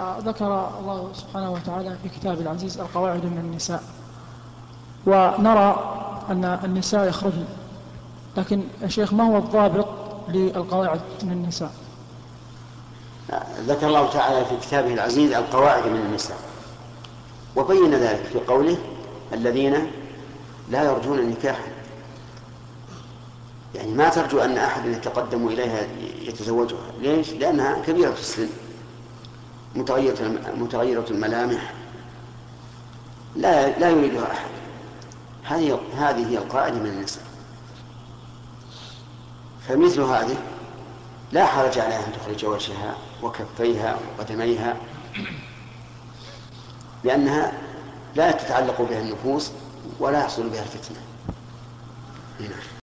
ذكر الله سبحانه وتعالى في كتابه العزيز القواعد من النساء. ونرى أن النساء يخرجن. لكن يا شيخ ما هو الضابط للقواعد من النساء؟ ذكر الله تعالى في كتابه العزيز القواعد من النساء. وبين ذلك في قوله الذين لا يرجون نكاحا يعني ما ترجو أن أحد يتقدم إليها يتزوجها. ليش؟ لأنها كبيرة في السن. متغيرة متغيرة الملامح. لا لا يريدها أحد. هذه هذه هي القاعدة من النساء فمثل هذه لا حرج عليها أن تخرج وجهها وكفيها وقدميها لأنها لا تتعلق بها النفوس ولا يحصل بها الفتنة. هنا.